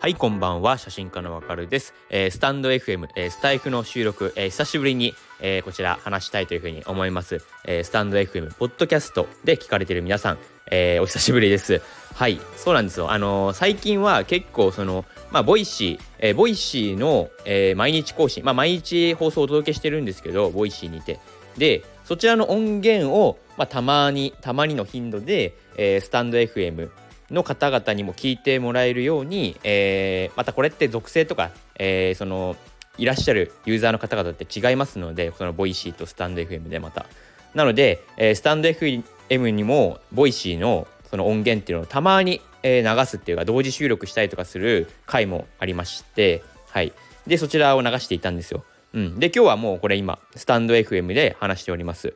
はい、こんばんは。写真家のわかるです。えー、スタンド FM、えー、スタエフの収録、えー、久しぶりに、えー、こちら話したいというふうに思います。えー、スタンド FM、ポッドキャストで聞かれてる皆さん、えー、お久しぶりです。はい、そうなんですよ。あのー、最近は結構その、まあ、 Voicy、えー、 Voicy の、えー、毎日更新、まあ、毎日放送をお届けしてるんですけど、 Voicy にて。で、そちらの音源を、まあ、たまに、たまにの頻度で、えー、スタンド FM、の方々にも聞いてもらえるように、えー、またこれって属性とか、えー、そのいらっしゃるユーザーの方々って違いますのでその Voicy とスタンド FM でまた。なので、えー、スタンド FM にも Voicy のその音源っていうのをたまに、えー、流すっていうか同時収録したりとかする回もありましてはい。でそちらを流していたんですよ、うん、で今日はもうこれ今スタンド FM で話しております。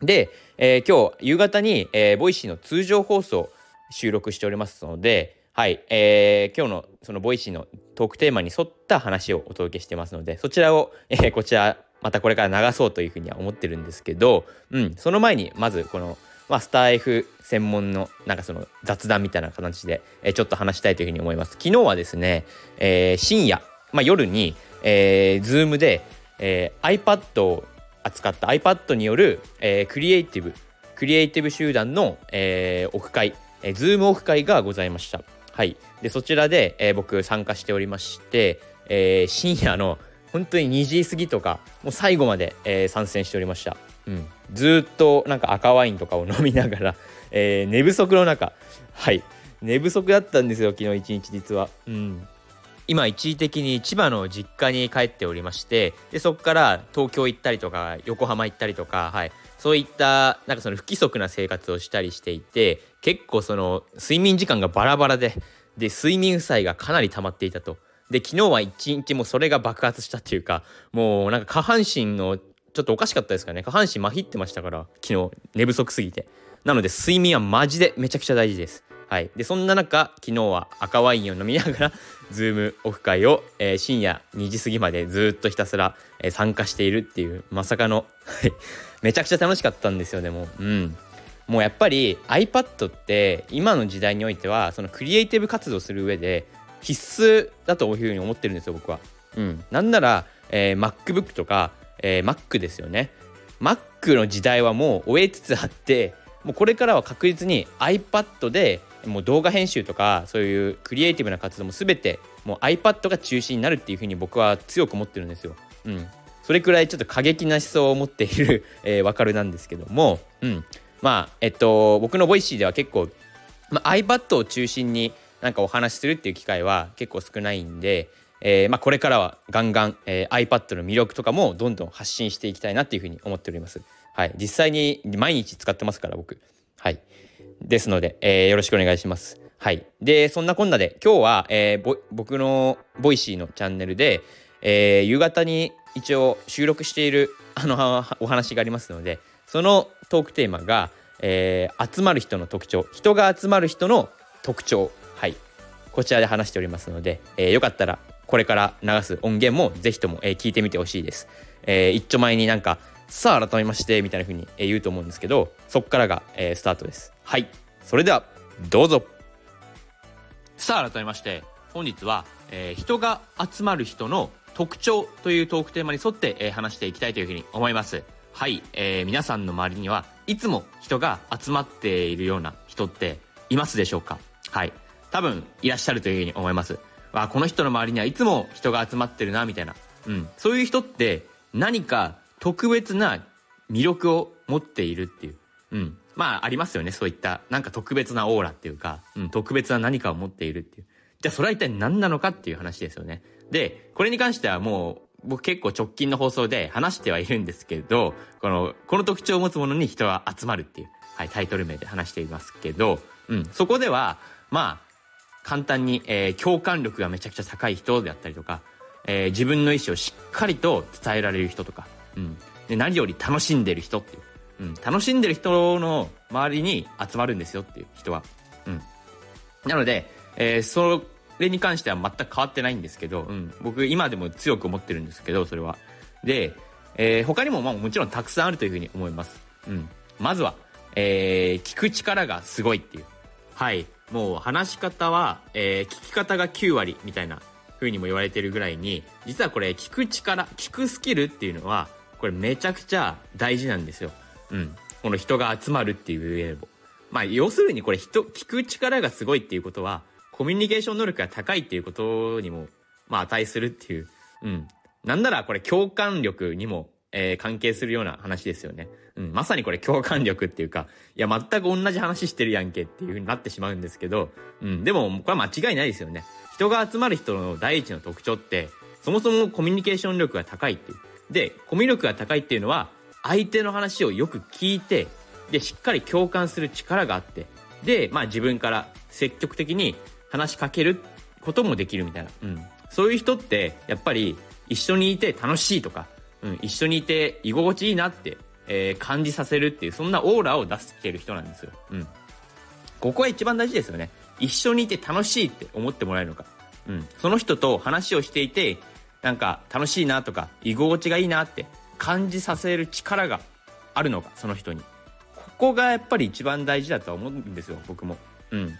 で、えー、今日夕方に、えー、 Voicy の通常放送収録しておりますので、はい、えー、今日のその Voicy のトークテーマに沿った話をお届けしてますので、そちらを、えー、こちら、またこれから流そうというふうには思ってるんですけど、うん、その前に、まずこの、まあ、スター F 専門のなんかその雑談みたいな形で、えー、ちょっと話したいというふうに思います。昨日はですね、えー、深夜、まあ、夜に、えー、Zoom で、えー、iPad を扱った iPad による、えー、クリエイティブ、クリエイティブ集団の、えー、オフ会、えー、ズームオフ会がございました。はい。で、そちらで、えー、僕参加しておりまして、えー、深夜の本当に2時過ぎとか、もう最後まで、えー、参戦しておりました。うん。ずっとなんか赤ワインとかを飲みながら、えー、寝不足の中、はい。寝不足だったんですよ、昨日一日実は。うん。今一時的に千葉の実家に帰っておりましてでそこから東京行ったりとか横浜行ったりとか、はい、そういったなんかその不規則な生活をしたりしていて結構その睡眠時間がバラバラでで睡眠負債がかなり溜まっていたと。で昨日は一日もそれが爆発したっていうかもうなんか下半身のちょっとおかしかったですかね。下半身まひってましたから昨日。寝不足すぎて。なので睡眠はマジでめちゃくちゃ大事です。はい、でそんな中昨日は赤ワインを飲みながら ズームオフ会を、えー、深夜2時過ぎまでずっとひたすら、えー、参加しているっていうまさかのめちゃくちゃ楽しかったんですよでもう。ん。もうやっぱり iPad って今の時代においてはそのクリエイティブ活動する上で必須だというふうに思ってるんですよ僕は。うん、なんなら、えー、MacBook とか、えー、Mac ですよね。Mac の時代はもう終えつつあってもうこれからは確実に iPad でもう動画編集とかそういうクリエイティブな活動も全てもう iPad が中心になるっていうふうに僕は強く思ってるんですよ。うん、それくらいちょっと過激な思想を持っている、えー、わかるなんですけども、うん、まあえっと僕の Voicy では結構、まあ、iPad を中心になんかお話しするっていう機会は結構少ないんで、えーまあ、これからはガンガン、えー、iPad の魅力とかもどんどん発信していきたいなっていうふうに思っております。はい、実際に毎日使ってますから僕。はい。ですので、えー、よろしくお願いします。はい。で、そんなこんなで、今日は、えー、僕の Voicy のチャンネルで、えー、夕方に一応収録しているあのお話がありますので、そのトークテーマが、えー、集まる人の特徴、人が集まる人の特徴、はい。こちらで話しておりますので、えー、よかったらこれから流す音源もぜひとも、えー、聞いてみてほしいです。えー、一丁前になんかさあ改めましてみたいな風に言うと思うんですけどそこからが、えー、スタートですはい。それではどうぞ。さあ改めまして本日は、えー、人が集まる人の特徴というトークテーマに沿って、えー、話していきたいというふうに思います。はい、えー、皆さんの周りにはいつも人が集まっているような人っていますでしょうか？はい。多分いらっしゃるというふうに思います。わこの人の周りにはいつも人が集まってるなみたいな。うん。そういう人って何か特別な魅力を持っているっていう。うん。まあ、ありますよね。そういった、なんか特別なオーラっていうか、うん、特別な何かを持っているっていう。じゃあ、それは一体何なのかっていう話ですよね。で、これに関してはもう、僕結構直近の放送で話してはいるんですけど、この、この特徴を持つものに人は集まるっていう、はい、タイトル名で話していますけど、うん、そこでは、まあ、簡単に、えー、共感力がめちゃくちゃ高い人であったりとか、えー、自分の意思をしっかりと伝えられる人とか、うん、で何より楽しんでる人っていう、うん、楽しんでる人の周りに集まるんですよっていう人は、うん、なので、えー、それに関しては全く変わってないんですけど、うん、僕今でも強く思ってるんですけどそれは。で、えー、他にもまあもちろんたくさんあるというふうに思います、うん、まずは、えー、聞く力がすごいっていう。はい。もう話し方は、えー、聞き方が9割みたいな風にも言われてるぐらいに、実はこれ聞く力、聞くスキルっていうのは、これめちゃくちゃ大事なんですよ。うん。この人が集まるっていう上でも。まあ、要するにこれ人、聞く力がすごいっていうことは、コミュニケーション能力が高いっていうことにも、まあ、値するっていう。うん。なんならこれ共感力にも、えー、関係するような話ですよね。うん。まさにこれ共感力っていうか、いや、全く同じ話してるやんけっていう風になってしまうんですけど、うん。でも、これは間違いないですよね。人が集まる人の第一の特徴って、そもそもコミュニケーション力が高いっていう。で、コミュ力が高いっていうのは、相手の話をよく聞いて、で、しっかり共感する力があって、で、まあ自分から積極的に話しかけることもできるみたいな。うん。そういう人って、やっぱり一緒にいて楽しいとか、うん、一緒にいて居心地いいなって、えー、感じさせるっていう、そんなオーラを出してる人なんですよ。うん。ここは一番大事ですよね。一緒にいて楽しいって思ってもらえるのか。うん。その人と話をしていて、なんか楽しいなとか、居心地がいいなって感じさせる力があるのか、その人に。ここがやっぱり一番大事だとは思うんですよ、僕も。うん。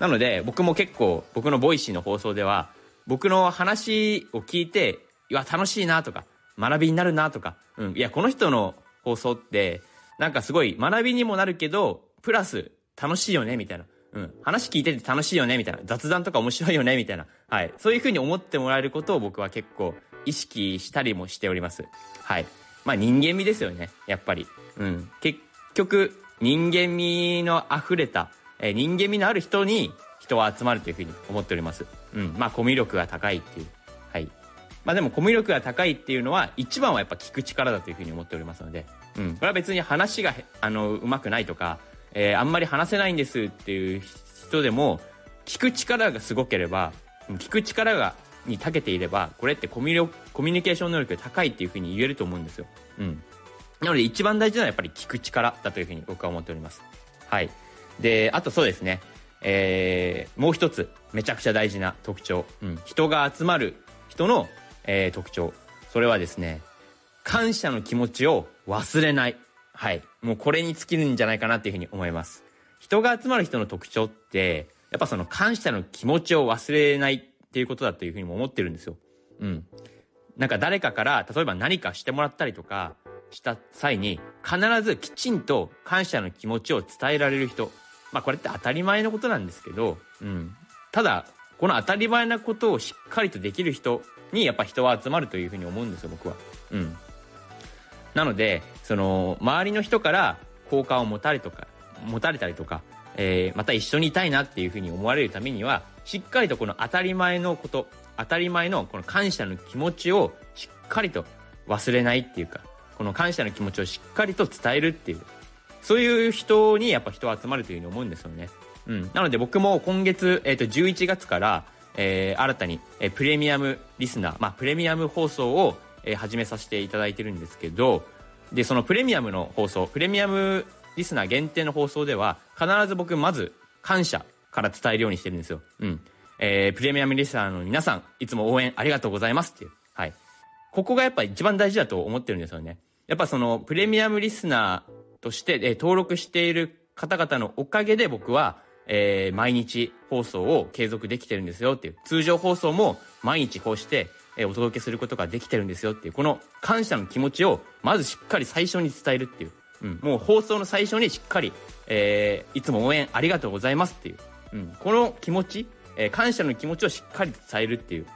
なので、僕も結構、僕の Voicy の放送では、僕の話を聞いて、いや、楽しいなとか、学びになるなとか、うん。いや、この人の放送って、なんかすごい学びにもなるけど、プラス楽しいよね、みたいな。うん。話聞いてて楽しいよねみたいな。雑談とか面白いよねみたいな。はい。そういう風に思ってもらえることを僕は結構意識したりもしております。はい。まあ人間味ですよね。やっぱり。うん。結局、人間味の溢れた、え、人間味のある人に人は集まるという風に思っております。うん。まあコミュ力が高いっていう。はい。まあでもコミュ力が高いっていうのは一番はやっぱ聞く力だという風に思っておりますので、うん。これは別に話が、あの、うまくないとか、えー、あんまり話せないんですっていう人でも、聞く力がすごければ、聞く力が、に長けていれば、これってコミュコミュニケーション能力が高いっていうふうに言えると思うんですよ。うん。なので一番大事なのはやっぱり聞く力だというふうに僕は思っております。はい。で、あとそうですね。えー、もう一つ、めちゃくちゃ大事な特徴。うん。人が集まる人の、えー、特徴。それはですね、感謝の気持ちを忘れない。はい。もうこれに尽きるんじゃないかなっていうふうに思います。人が集まる人の特徴って、やっぱその感謝の気持ちを忘れないっていうことだというふうにも思ってるんですよ。うん。なんか誰かから例えば何かしてもらったりとかした際に必ずきちんと感謝の気持ちを伝えられる人。まあこれって当たり前のことなんですけど、うん。ただ、この当たり前なことをしっかりとできる人にやっぱ人は集まるというふうに思うんですよ、僕は。うん。なので、その、周りの人から好感を持たれとか、持たれたりとか、えー、また一緒にいたいなっていうふうに思われるためには、しっかりとこの当たり前のこと、当たり前のこの感謝の気持ちをしっかりと忘れないっていうか、この感謝の気持ちをしっかりと伝えるっていう、そういう人にやっぱ人は集まるというふうに思うんですよね。うん。なので僕も今月、え、ー、と、11月から、えー、新たに、えー、プレミアムリスナー、まあ、プレミアム放送を、えー、始めさせていただいてるんですけど、で、そのプレミアムの放送、プレミアムリスナー限定の放送では、必ず僕まず感謝から伝えるようにしてるんですよ。うん。えー、プレミアムリスナーの皆さん、いつも応援ありがとうございますっていう。はい。ここがやっぱ一番大事だと思ってるんですよね。やっぱその、プレミアムリスナーとして、えー、登録している方々のおかげで僕は、えー、毎日放送を継続できてるんですよっていう。通常放送も毎日こうして、えお届けすることができてるんですよっていう、この感謝の気持ちを、まずしっかり最初に伝えるっていう。うん、もう放送の最初にしっかり、えー、いつも応援ありがとうございますっていう。うん、この気持ち、えー、感謝の気持ちをしっかり伝えるっていう。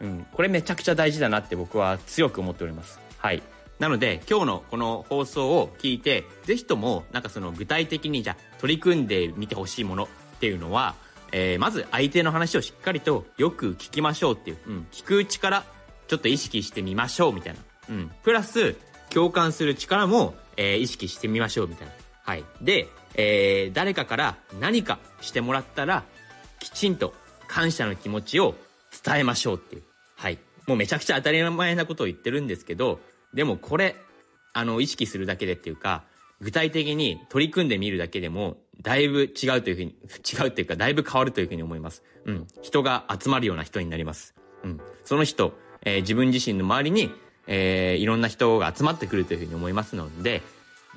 うん、これめちゃくちゃ大事だなって僕は強く思っております。はい。なので、今日のこの放送を聞いて、ぜひとも、なんかその具体的にじゃ取り組んでみてほしいものっていうのは、えー、まず相手の話をしっかりとよく聞きましょうっていう、うん、聞く力、ちょっと意識してみましょうみたいな。うん。プラス、共感する力も、えー、意識してみましょうみたいな。はい。で、えー、誰かから何かしてもらったら、きちんと感謝の気持ちを伝えましょうっていう。はい。もうめちゃくちゃ当たり前なことを言ってるんですけど、でもこれ、あの、意識するだけでっていうか、具体的に取り組んでみるだけでも、だいぶ違うというふうに、違うっていうか、だいぶ変わるというふうに思います。うん。人が集まるような人になります。うん。その人、えー、自分自身の周りに、えー、いろんな人が集まってくるというふうに思いますので、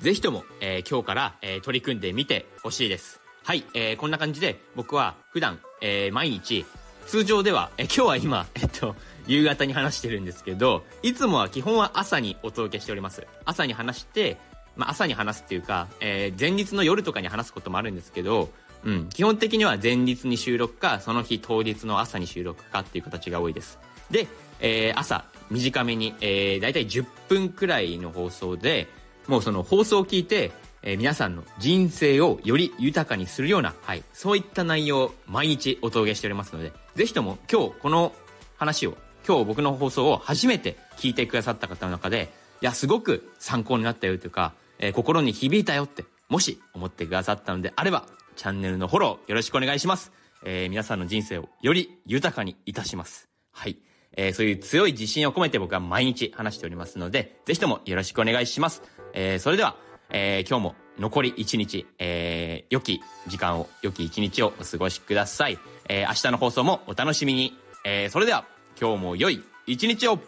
ぜひとも、えー今日から、えー取り組んでみてほしいです。はい、えーこんな感じで僕は普段、えー毎日、通常では、えー今日は今、えっと、夕方に話してるんですけど、いつもは基本は朝にお届けしております。朝に話して、まあ朝に話すっていうか、えー前日の夜とかに話すこともあるんですけど、うん、基本的には前日に収録か、その日当日の朝に収録かっていう形が多いです。で、えー朝、短めに、えー、だいたい10分くらいの放送で、もうその放送を聞いて、えー皆さんの人生をより豊かにするような、はい、そういった内容を毎日お届けしておりますので、ぜひとも今日この話を、今日僕の放送を初めて聞いてくださった方の中で、いや、すごく参考になったよというか、えー心に響いたよって、もし思ってくださったのであれば、チャンネルのフォローよろしくお願いします。えー皆さんの人生をより豊かにいたします。はい。えーそういう強い自信を込めて僕は毎日話しておりますので、ぜひともよろしくお願いします。えーそれでは、えー今日も残り1日、え良き時間を、良き1日をお過ごしください。え明日の放送もお楽しみに。えそれでは、今日も良い一日を